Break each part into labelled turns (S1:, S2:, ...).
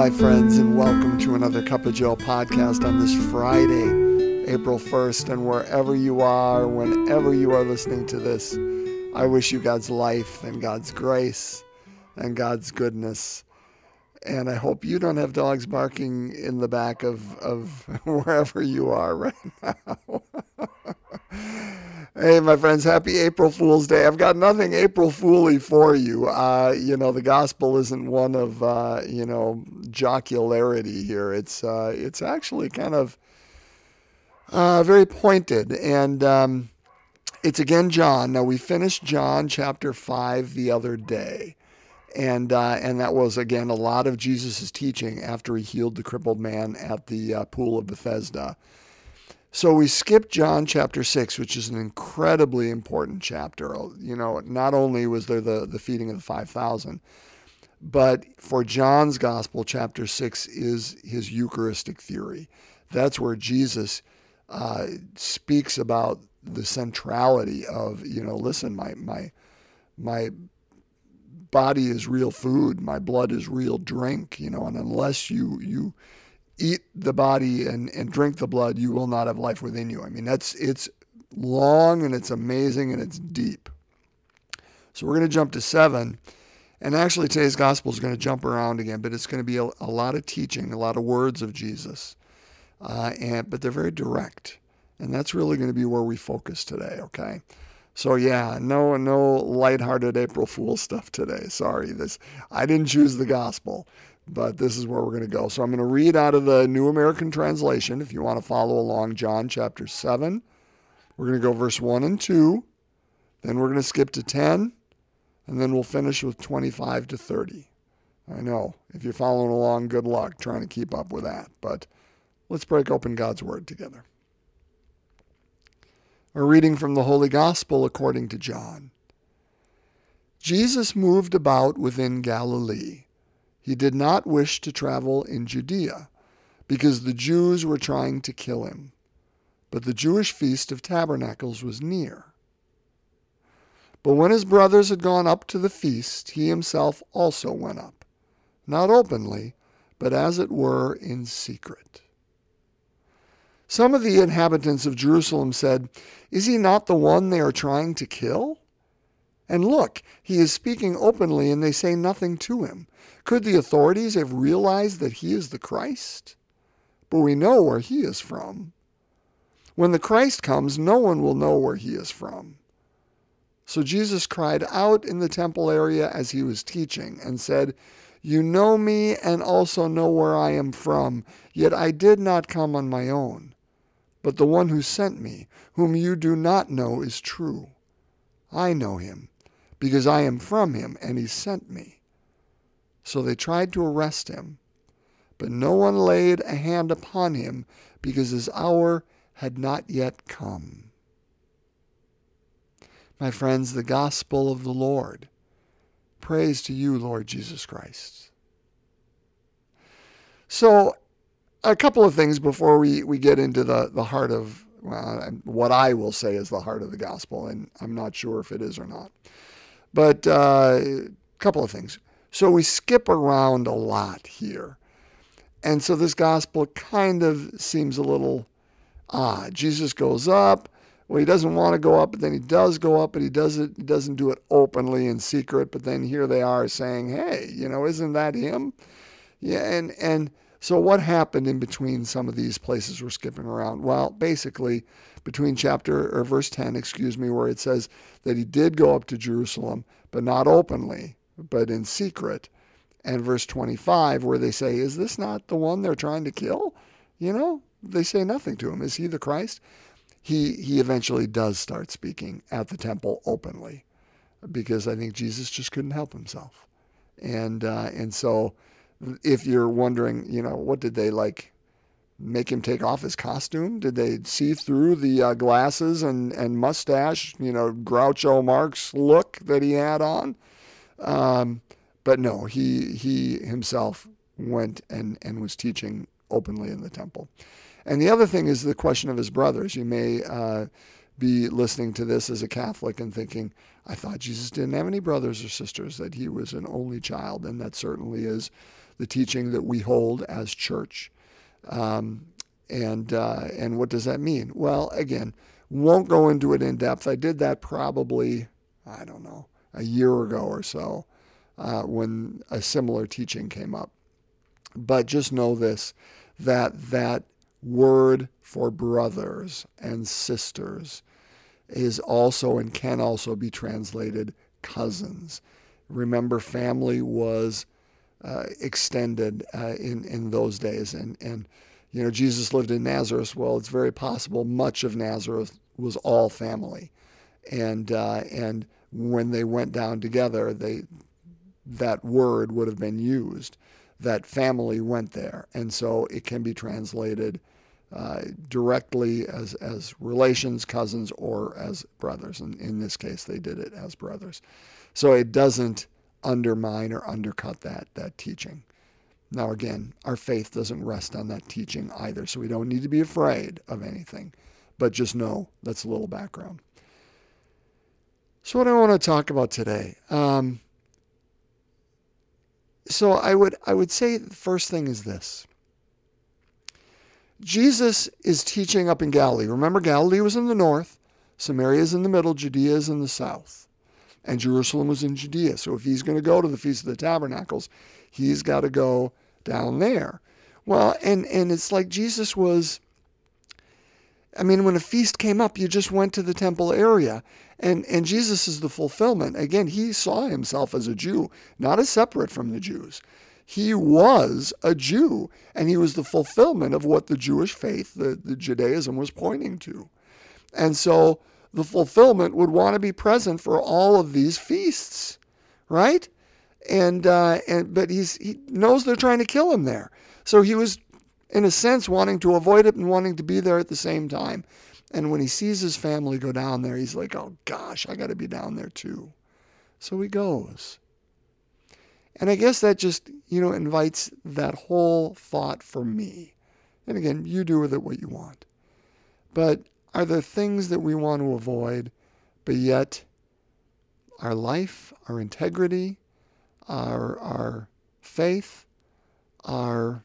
S1: my friends, and welcome to another Cup of Joe podcast on this Friday, April 1st. And wherever you are, whenever you are listening to this, I wish you God's life and God's grace and God's goodness. And I hope you don't have dogs barking in the back of, of wherever you are right now. Hey, my friends, happy April Fool's Day. I've got nothing April Fooly for you. Uh, you know, the gospel isn't one of, uh, you know, jocularity here. It's, uh, it's actually kind of uh, very pointed. And um, it's again John. Now, we finished John chapter 5 the other day. And, uh, and that was, again, a lot of Jesus' teaching after he healed the crippled man at the uh, pool of Bethesda. So we skipped John chapter 6, which is an incredibly important chapter. You know, not only was there the, the feeding of the 5,000, but for John's gospel, chapter 6 is his Eucharistic theory. That's where Jesus uh, speaks about the centrality of, you know, listen, my, my, my body is real food, my blood is real drink, you know, and unless you, you, eat the body and, and drink the blood, you will not have life within you. I mean, that's it's long and it's amazing and it's deep. So we're going to jump to seven. And actually, today's gospel is going to jump around again, but it's going to be a, a lot of teaching, a lot of words of Jesus. Uh, and but they're very direct, and that's really going to be where we focus today. Okay, so yeah, no no lighthearted April Fool stuff today. Sorry, this I didn't choose the gospel but this is where we're going to go. So I'm going to read out of the New American Translation if you want to follow along, John chapter 7. We're going to go verse 1 and 2. Then we're going to skip to 10, and then we'll finish with 25 to 30. I know, if you're following along, good luck trying to keep up with that. But let's break open God's Word together. A reading from the Holy Gospel according to John. Jesus moved about within Galilee he did not wish to travel in Judea because the Jews were trying to kill him. But the Jewish feast of tabernacles was near. But when his brothers had gone up to the feast, he himself also went up, not openly, but as it were in secret. Some of the inhabitants of Jerusalem said, Is he not the one they are trying to kill? And look, he is speaking openly, and they say nothing to him. Could the authorities have realized that he is the Christ? But we know where he is from. When the Christ comes, no one will know where he is from. So Jesus cried out in the temple area as he was teaching and said, You know me and also know where I am from, yet I did not come on my own. But the one who sent me, whom you do not know, is true. I know him because I am from him, and he sent me. So they tried to arrest him, but no one laid a hand upon him because his hour had not yet come. My friends, the gospel of the Lord. Praise to you, Lord Jesus Christ. So, a couple of things before we, we get into the, the heart of well, what I will say is the heart of the gospel, and I'm not sure if it is or not. But a uh, couple of things. So we skip around a lot here. And so this gospel kind of seems a little odd. Jesus goes up. Well, he doesn't want to go up, but then he does go up, but he doesn't he doesn't do it openly in secret. But then here they are saying, "Hey, you know, isn't that him?" Yeah, and and so what happened in between some of these places we're skipping around? Well, basically, between chapter or verse 10, excuse me, where it says that he did go up to Jerusalem, but not openly, but in secret. And verse 25, where they say, Is this not the one they're trying to kill? You know, they say nothing to him. Is he the Christ? He, he eventually does start speaking at the temple openly because I think Jesus just couldn't help himself. And, uh, and so if you're wondering, you know, what did they like make him take off his costume? Did they see through the uh, glasses and, and mustache, you know, Groucho Marx look that he had on? Um, but no, he he himself went and, and was teaching openly in the temple. And the other thing is the question of his brothers. You may uh, be listening to this as a Catholic and thinking, I thought Jesus didn't have any brothers or sisters, that he was an only child, and that certainly is the teaching that we hold as church. Um, and uh, and what does that mean? Well, again, won't go into it in depth. I did that probably I don't know a year ago or so uh, when a similar teaching came up. But just know this: that that word for brothers and sisters is also and can also be translated cousins. Remember, family was uh, extended uh, in in those days, and and you know Jesus lived in Nazareth. Well, it's very possible much of Nazareth was all family, and uh, and when they went down together, they that word would have been used. That family went there, and so it can be translated uh, directly as, as relations, cousins, or as brothers. And in this case, they did it as brothers. So it doesn't undermine or undercut that, that teaching. Now, again, our faith doesn't rest on that teaching either, so we don't need to be afraid of anything, but just know that's a little background. So, what I want to talk about today. Um, so, I would I would say the first thing is this. Jesus is teaching up in Galilee. Remember, Galilee was in the north, Samaria is in the middle, Judea is in the south, and Jerusalem was in Judea. So if he's going to go to the Feast of the Tabernacles, he's got to go down there. Well, and, and it's like Jesus was, I mean, when a feast came up, you just went to the temple area. And, and Jesus is the fulfillment. Again, he saw himself as a Jew, not as separate from the Jews he was a Jew and he was the fulfillment of what the Jewish faith, the, the Judaism was pointing to. And so the fulfillment would want to be present for all of these feasts, right? And uh, and but he's he knows they're trying to kill him there, so he was, in a sense, wanting to avoid it and wanting to be there at the same time. And when he sees his family go down there, he's like, "Oh gosh, I got to be down there too." So he goes. And I guess that just, you know, invites that whole thought for me. And again, you do with it what you want. But are there things that we want to avoid, but yet our life, our integrity, our, our faith, our,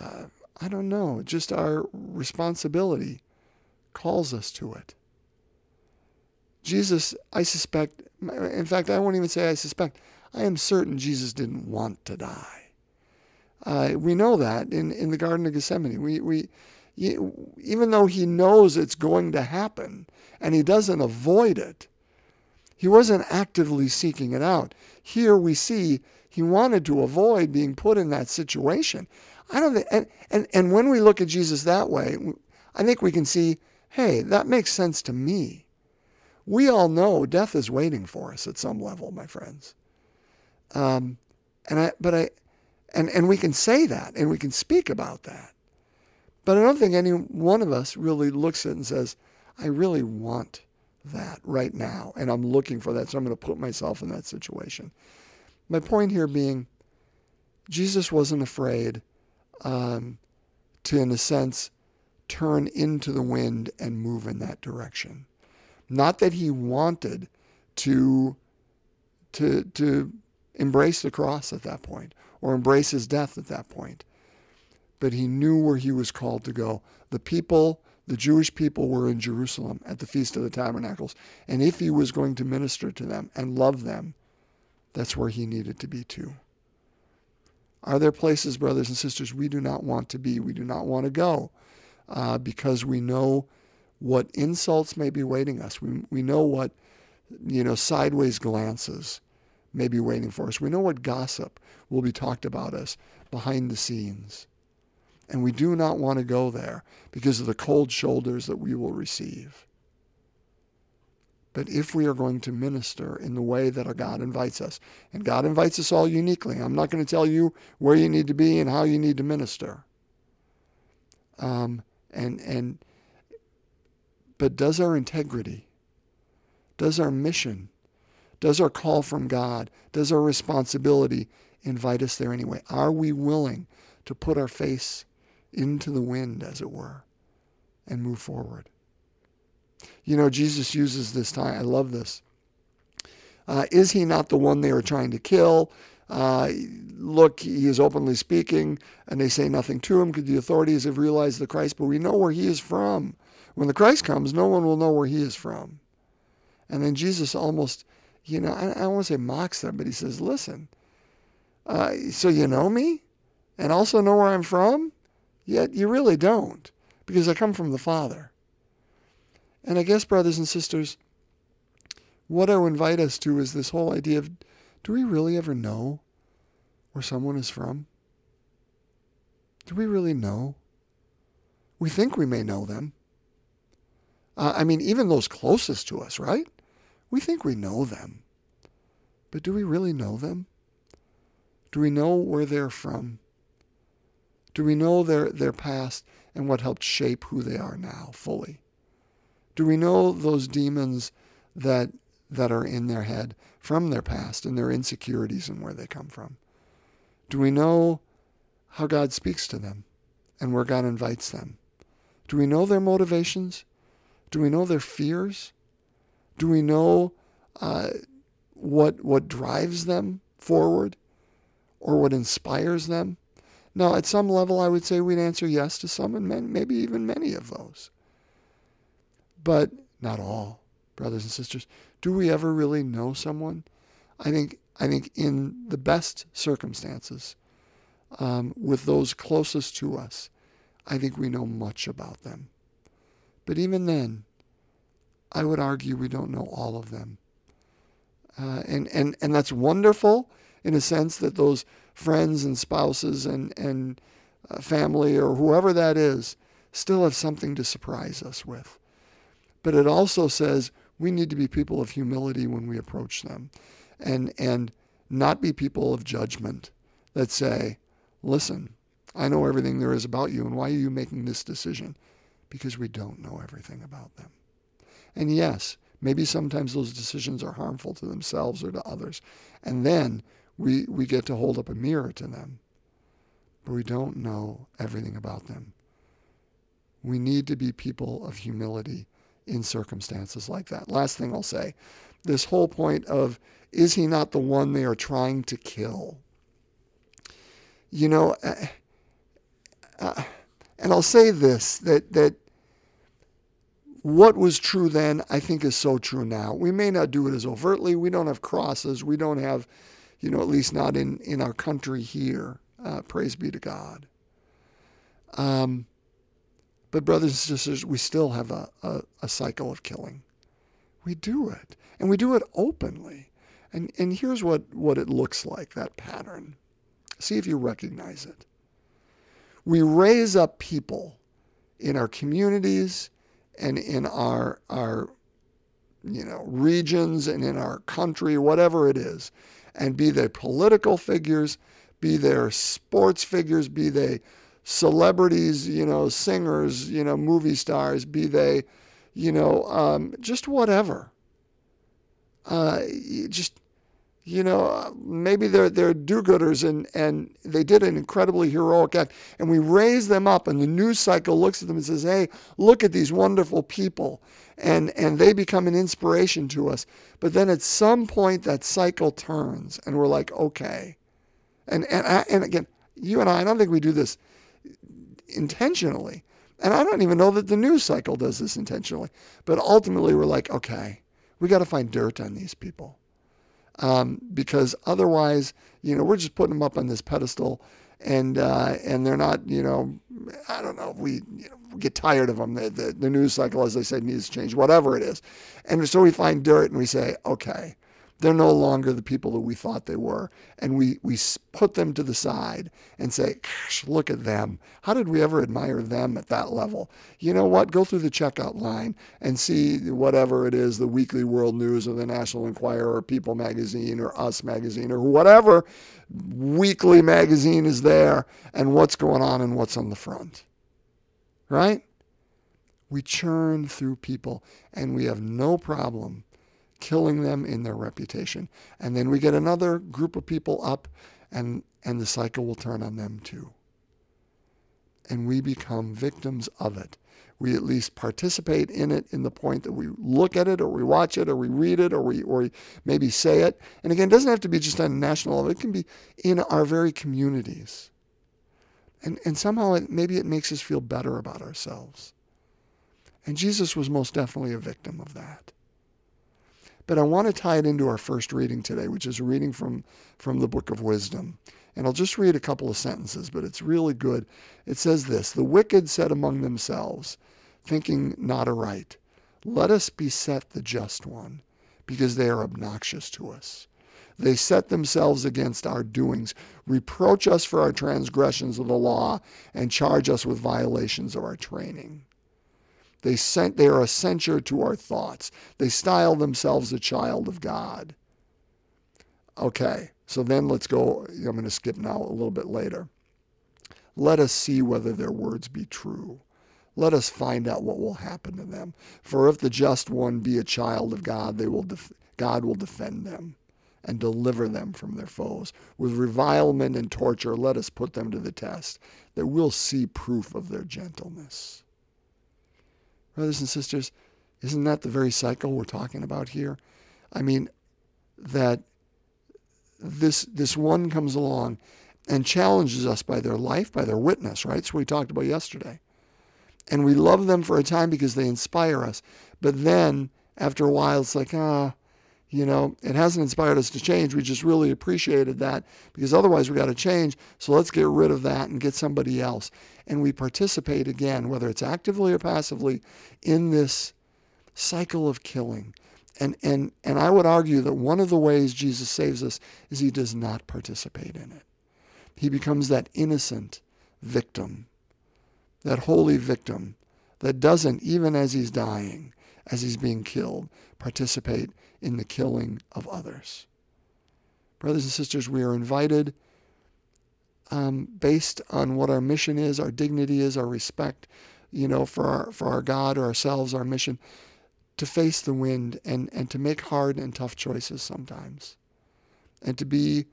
S1: uh, I don't know, just our responsibility calls us to it. Jesus, I suspect, in fact, I won't even say I suspect, I am certain Jesus didn't want to die. Uh, we know that in, in the Garden of Gethsemane. We, we, even though he knows it's going to happen and he doesn't avoid it, he wasn't actively seeking it out. Here we see he wanted to avoid being put in that situation. I don't think, and, and, and when we look at Jesus that way, I think we can see, hey, that makes sense to me. We all know death is waiting for us at some level, my friends. Um, and I, but I, and, and we can say that and we can speak about that. But I don't think any one of us really looks at it and says, I really want that right now. And I'm looking for that. So I'm going to put myself in that situation. My point here being, Jesus wasn't afraid um, to, in a sense, turn into the wind and move in that direction. Not that he wanted to, to, to embrace the cross at that point or embrace his death at that point. But he knew where he was called to go. The people, the Jewish people, were in Jerusalem at the Feast of the Tabernacles. And if he was going to minister to them and love them, that's where he needed to be too. Are there places, brothers and sisters, we do not want to be? We do not want to go uh, because we know what insults may be waiting us. We, we know what, you know, sideways glances may be waiting for us. We know what gossip will be talked about us behind the scenes. And we do not want to go there because of the cold shoulders that we will receive. But if we are going to minister in the way that our God invites us, and God invites us all uniquely, I'm not going to tell you where you need to be and how you need to minister. Um, and and but does our integrity, does our mission, does our call from God, does our responsibility invite us there anyway? Are we willing to put our face into the wind, as it were, and move forward? You know, Jesus uses this time. I love this. Uh, is he not the one they were trying to kill? uh, look, he is openly speaking, and they say nothing to him because the authorities have realized the Christ, but we know where he is from. When the Christ comes, no one will know where he is from. And then Jesus almost, you know, I, I don't want to say mocks them, but he says, listen, uh, so you know me and also know where I'm from? Yet you really don't because I come from the Father. And I guess, brothers and sisters, what I invite us to is this whole idea of do we really ever know where someone is from? Do we really know? We think we may know them. Uh, I mean, even those closest to us, right? We think we know them. But do we really know them? Do we know where they're from? Do we know their, their past and what helped shape who they are now fully? Do we know those demons that that are in their head from their past and their insecurities and where they come from? Do we know how God speaks to them and where God invites them? Do we know their motivations? Do we know their fears? Do we know uh, what what drives them forward, or what inspires them? Now, at some level, I would say we'd answer yes to some, and maybe even many of those, but not all, brothers and sisters. Do we ever really know someone? I think I think in the best circumstances, um, with those closest to us, I think we know much about them. But even then, I would argue we don't know all of them. Uh, and, and, and that's wonderful in a sense that those friends and spouses and, and uh, family or whoever that is still have something to surprise us with. But it also says we need to be people of humility when we approach them and, and not be people of judgment that say, listen, I know everything there is about you, and why are you making this decision? Because we don't know everything about them. And yes, maybe sometimes those decisions are harmful to themselves or to others. And then we, we get to hold up a mirror to them. But we don't know everything about them. We need to be people of humility in circumstances like that. Last thing I'll say this whole point of is he not the one they are trying to kill? You know, uh, uh, and I'll say this that that what was true then, I think, is so true now. We may not do it as overtly. We don't have crosses. We don't have, you know, at least not in in our country here. Uh, praise be to God. Um, but brothers and sisters, we still have a, a, a cycle of killing. We do it, and we do it openly. And and here's what what it looks like that pattern. See if you recognize it. We raise up people in our communities and in our our you know regions and in our country, whatever it is, and be they political figures, be they sports figures, be they celebrities, you know, singers, you know, movie stars, be they, you know, um, just whatever. Uh, just you know, maybe they're they're do-gooders and and they did an incredibly heroic act, and we raise them up, and the news cycle looks at them and says, "Hey, look at these wonderful people," and and they become an inspiration to us. But then at some point, that cycle turns, and we're like, "Okay," and and and again, you and I, I don't think we do this intentionally, and I don't even know that the news cycle does this intentionally. But ultimately, we're like, "Okay, we got to find dirt on these people." um, because otherwise, you know, we're just putting them up on this pedestal, and uh, and they're not, you know, I don't know, we you know, get tired of them. The, the, the news cycle, as I said, needs to change, whatever it is, and so we find dirt and we say, okay, they're no longer the people that we thought they were. And we, we put them to the side and say, gosh, look at them. How did we ever admire them at that level? You know what? Go through the checkout line and see whatever it is, the Weekly World News or the National Enquirer or People Magazine or Us Magazine or whatever weekly magazine is there and what's going on and what's on the front. Right? We churn through people and we have no problem killing them in their reputation. And then we get another group of people up, and, and the cycle will turn on them too. and we become victims of it. We at least participate in it in the point that we look at it or we watch it or we read it or we or maybe say it. And again, it doesn't have to be just on a national level. It can be in our very communities. And, and somehow it, maybe it makes us feel better about ourselves. And Jesus was most definitely a victim of that. But I want to tie it into our first reading today, which is a reading from, from the book of wisdom. And I'll just read a couple of sentences, but it's really good. It says this The wicked said among themselves, thinking not aright, Let us beset the just one, because they are obnoxious to us. They set themselves against our doings, reproach us for our transgressions of the law, and charge us with violations of our training. They, sent, they are a censure to our thoughts. They style themselves a child of God. Okay, so then let's go. I'm going to skip now a little bit later. Let us see whether their words be true. Let us find out what will happen to them. For if the just one be a child of God, they will def- God will defend them and deliver them from their foes. With revilement and torture, let us put them to the test, that we'll see proof of their gentleness. Brothers and sisters, isn't that the very cycle we're talking about here? I mean, that this this one comes along and challenges us by their life, by their witness, right? That's what we talked about yesterday. And we love them for a time because they inspire us. But then after a while, it's like, ah, you know, it hasn't inspired us to change. We just really appreciated that because otherwise we got to change. So let's get rid of that and get somebody else. And we participate again, whether it's actively or passively, in this cycle of killing. And, and, and I would argue that one of the ways Jesus saves us is he does not participate in it. He becomes that innocent victim, that holy victim that doesn't, even as he's dying, as he's being killed, participate in the killing of others. Brothers and sisters, we are invited, um, based on what our mission is, our dignity is, our respect, you know, for our, for our God or ourselves, our mission, to face the wind and, and to make hard and tough choices sometimes, and to be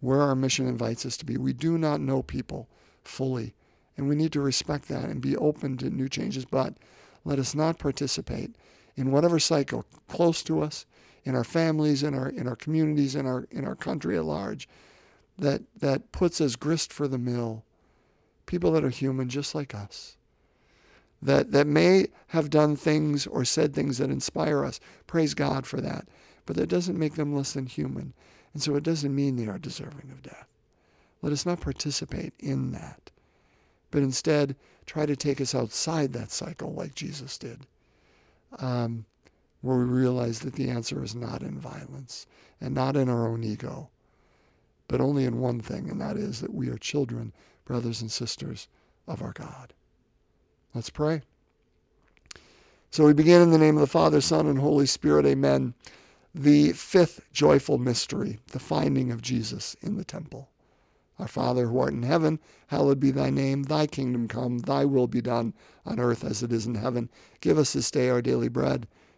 S1: where our mission invites us to be. We do not know people fully, and we need to respect that and be open to new changes, but let us not participate in whatever cycle close to us, in our families, in our in our communities, in our in our country at large, that that puts us grist for the mill, people that are human just like us. That that may have done things or said things that inspire us. Praise God for that. But that doesn't make them less than human. And so it doesn't mean they are deserving of death. Let us not participate in that, but instead try to take us outside that cycle like Jesus did um, where we realize that the answer is not in violence and not in our own ego, but only in one thing, and that is that we are children, brothers and sisters of our God. Let's pray. So we begin in the name of the Father, Son, and Holy Spirit. Amen. The fifth joyful mystery, the finding of Jesus in the temple. Our Father who art in heaven, hallowed be thy name. Thy kingdom come, thy will be done on earth as it is in heaven. Give us this day our daily bread,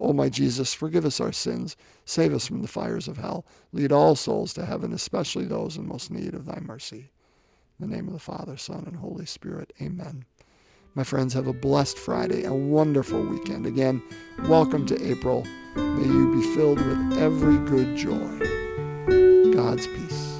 S1: O my Jesus, forgive us our sins, save us from the fires of hell, lead all souls to heaven, especially those in most need of thy mercy. In the name of the Father, Son, and Holy Spirit. Amen. My friends, have a blessed Friday, a wonderful weekend. Again, welcome to April. May you be filled with every good joy. God's peace.